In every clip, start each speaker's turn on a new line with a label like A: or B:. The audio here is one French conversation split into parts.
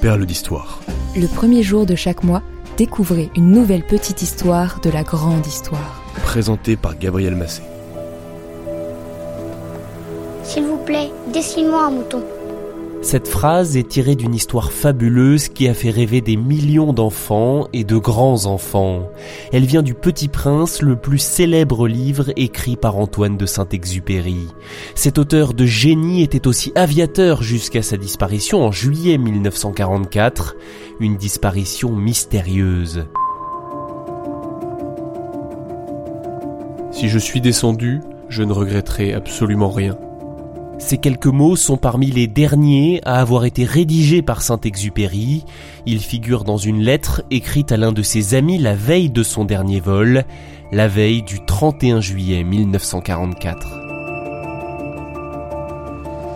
A: perles d'histoire.
B: Le premier jour de chaque mois, découvrez une nouvelle petite histoire de la grande histoire.
A: Présentée par Gabriel Massé.
C: S'il vous plaît, dessine-moi un mouton.
D: Cette phrase est tirée d'une histoire fabuleuse qui a fait rêver des millions d'enfants et de grands-enfants. Elle vient du Petit Prince, le plus célèbre livre écrit par Antoine de Saint-Exupéry. Cet auteur de génie était aussi aviateur jusqu'à sa disparition en juillet 1944, une disparition mystérieuse.
A: Si je suis descendu, je ne regretterai absolument rien.
D: Ces quelques mots sont parmi les derniers à avoir été rédigés par Saint-Exupéry. Ils figurent dans une lettre écrite à l'un de ses amis la veille de son dernier vol, la veille du 31 juillet 1944.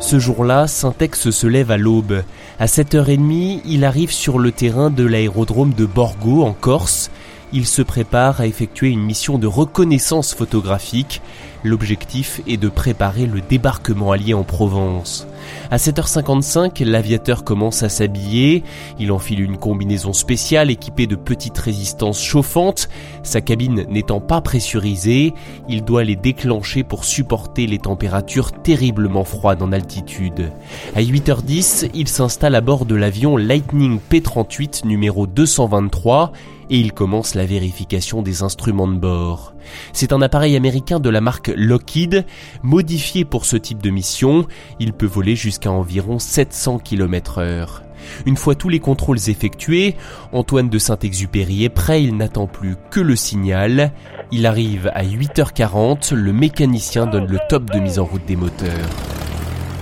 D: Ce jour-là, Saint-Ex se lève à l'aube. À 7h30, il arrive sur le terrain de l'aérodrome de Borgo en Corse il se prépare à effectuer une mission de reconnaissance photographique. L'objectif est de préparer le débarquement allié en Provence. À 7h55, l'aviateur commence à s'habiller. Il enfile une combinaison spéciale équipée de petites résistances chauffantes. Sa cabine n'étant pas pressurisée, il doit les déclencher pour supporter les températures terriblement froides en altitude. À 8h10, il s'installe à bord de l'avion Lightning P-38 numéro 223 et il commence la vérification des instruments de bord. C'est un appareil américain de la marque Lockheed, modifié pour ce type de mission, il peut voler jusqu'à environ 700 km heure. Une fois tous les contrôles effectués, Antoine de Saint-Exupéry est prêt, il n'attend plus que le signal. Il arrive à 8h40, le mécanicien donne le top de mise en route des moteurs.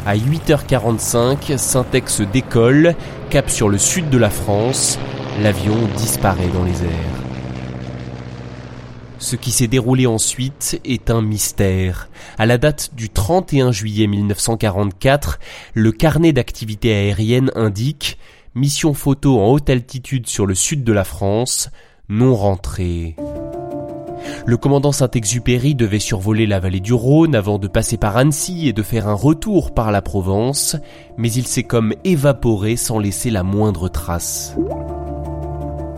D: À 8h45, Saint-Ex décolle, cap sur le sud de la France, l'avion disparaît dans les airs. Ce qui s'est déroulé ensuite est un mystère. À la date du 31 juillet 1944, le carnet d'activité aérienne indique mission photo en haute altitude sur le sud de la France, non rentrée. Le commandant Saint-Exupéry devait survoler la vallée du Rhône avant de passer par Annecy et de faire un retour par la Provence, mais il s'est comme évaporé sans laisser la moindre trace.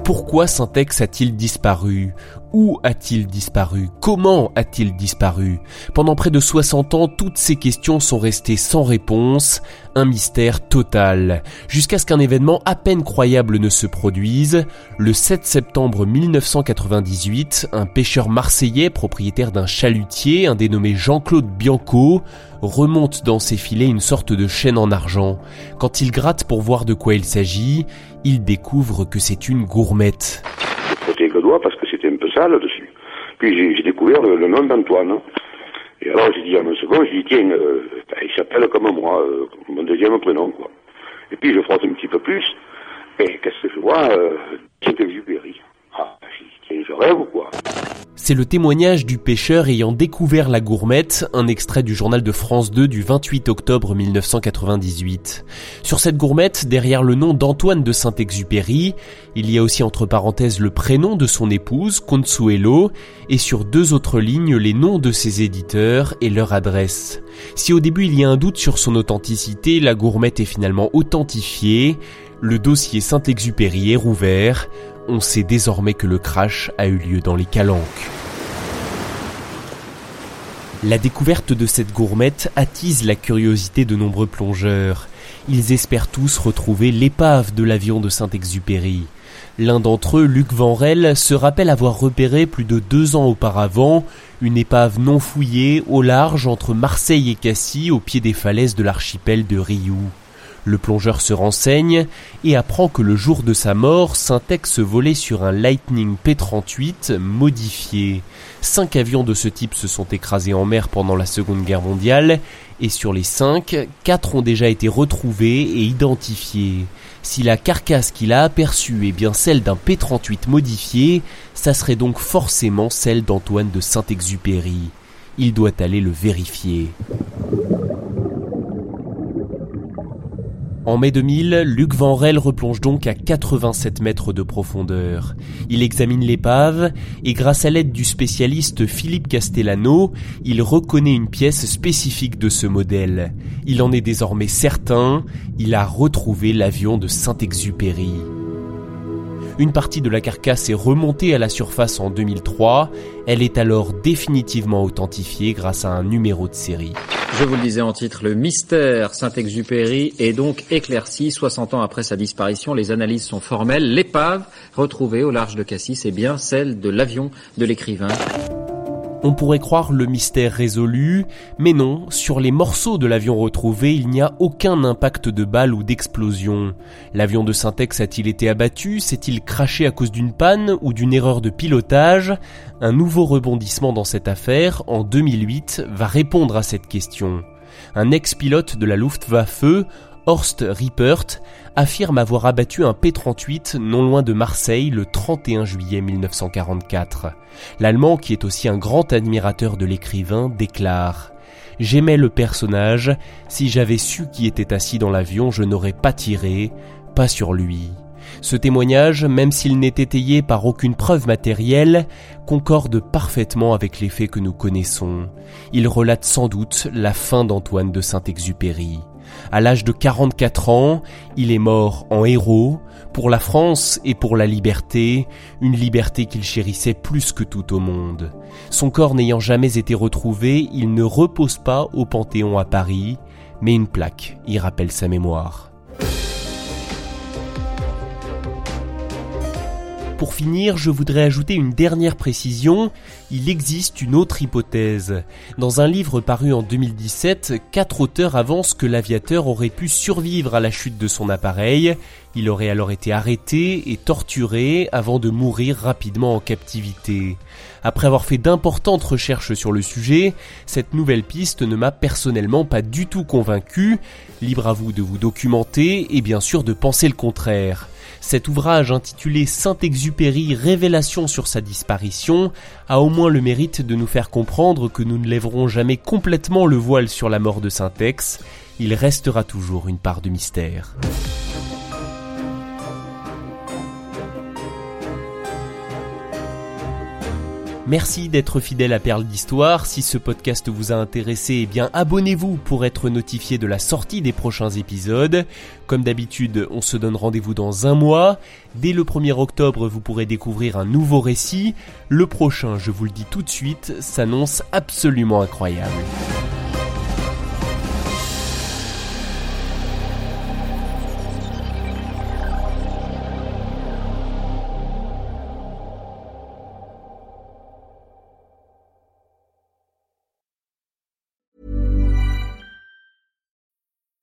D: Pourquoi Saint-Ex a-t-il disparu? Où a-t-il disparu? Comment a-t-il disparu? Pendant près de 60 ans, toutes ces questions sont restées sans réponse, un mystère total, jusqu'à ce qu'un événement à peine croyable ne se produise. Le 7 septembre 1998, un pêcheur marseillais, propriétaire d'un chalutier, un dénommé Jean-Claude Bianco, remonte dans ses filets une sorte de chaîne en argent. Quand il gratte pour voir de quoi il s'agit, il découvre que c'est une gourmette.
E: Un peu sale dessus. Puis j'ai découvert le, nom d'Antoine. Et alors j'ai dit à mon second, j'ai dit tiens, euh, il s'appelle comme moi, euh, mon deuxième prénom quoi. Et puis je frotte un petit peu plus, et qu'est-ce que je vois euh, Saint-Exupéry. Ah, j'ai dit tiens, je rêve ou quoi
D: c'est le témoignage du pêcheur ayant découvert la gourmette, un extrait du journal de France 2 du 28 octobre 1998. Sur cette gourmette, derrière le nom d'Antoine de Saint-Exupéry, il y a aussi entre parenthèses le prénom de son épouse, Consuelo, et sur deux autres lignes les noms de ses éditeurs et leur adresse. Si au début il y a un doute sur son authenticité, la gourmette est finalement authentifiée, le dossier Saint-Exupéry est rouvert, on sait désormais que le crash a eu lieu dans les Calanques. La découverte de cette gourmette attise la curiosité de nombreux plongeurs. Ils espèrent tous retrouver l'épave de l'avion de Saint-Exupéry. L'un d'entre eux, Luc Vanrel, se rappelle avoir repéré plus de deux ans auparavant une épave non fouillée au large entre Marseille et Cassis au pied des falaises de l'archipel de Riou. Le plongeur se renseigne et apprend que le jour de sa mort, Syntex volait sur un Lightning P-38 modifié. Cinq avions de ce type se sont écrasés en mer pendant la Seconde Guerre mondiale et sur les cinq, quatre ont déjà été retrouvés et identifiés. Si la carcasse qu'il a aperçue est bien celle d'un P-38 modifié, ça serait donc forcément celle d'Antoine de Saint-Exupéry. Il doit aller le vérifier. En mai 2000, Luc Vanrel replonge donc à 87 mètres de profondeur. Il examine l'épave et grâce à l'aide du spécialiste Philippe Castellano, il reconnaît une pièce spécifique de ce modèle. Il en est désormais certain, il a retrouvé l'avion de Saint-Exupéry. Une partie de la carcasse est remontée à la surface en 2003. Elle est alors définitivement authentifiée grâce à un numéro de série.
F: Je vous le disais en titre, le mystère Saint-Exupéry est donc éclairci. 60 ans après sa disparition, les analyses sont formelles. L'épave retrouvée au large de Cassis est bien celle de l'avion de l'écrivain.
D: On pourrait croire le mystère résolu, mais non, sur les morceaux de l'avion retrouvé, il n'y a aucun impact de balle ou d'explosion. L'avion de Syntex a-t-il été abattu S'est-il craché à cause d'une panne ou d'une erreur de pilotage? Un nouveau rebondissement dans cette affaire, en 2008, va répondre à cette question. Un ex-pilote de la Luftwaffe Horst Riepert affirme avoir abattu un P-38 non loin de Marseille le 31 juillet 1944. L'Allemand, qui est aussi un grand admirateur de l'écrivain, déclare J'aimais le personnage, si j'avais su qui était assis dans l'avion, je n'aurais pas tiré, pas sur lui. Ce témoignage, même s'il n'est étayé par aucune preuve matérielle, concorde parfaitement avec les faits que nous connaissons. Il relate sans doute la fin d'Antoine de Saint-Exupéry. À l'âge de 44 ans, il est mort en héros, pour la France et pour la liberté, une liberté qu'il chérissait plus que tout au monde. Son corps n'ayant jamais été retrouvé, il ne repose pas au Panthéon à Paris, mais une plaque y rappelle sa mémoire. Pour finir, je voudrais ajouter une dernière précision. Il existe une autre hypothèse. Dans un livre paru en 2017, quatre auteurs avancent que l'aviateur aurait pu survivre à la chute de son appareil. Il aurait alors été arrêté et torturé avant de mourir rapidement en captivité. Après avoir fait d'importantes recherches sur le sujet, cette nouvelle piste ne m'a personnellement pas du tout convaincu. Libre à vous de vous documenter et bien sûr de penser le contraire. Cet ouvrage intitulé Saint-Exupéry Révélation sur sa disparition a au moins le mérite de nous faire comprendre que nous ne lèverons jamais complètement le voile sur la mort de Saint-Ex, il restera toujours une part de mystère. Merci d'être fidèle à Perle d'Histoire. Si ce podcast vous a intéressé, eh bien abonnez-vous pour être notifié de la sortie des prochains épisodes. Comme d'habitude, on se donne rendez-vous dans un mois. Dès le 1er octobre, vous pourrez découvrir un nouveau récit. Le prochain, je vous le dis tout de suite, s'annonce absolument incroyable.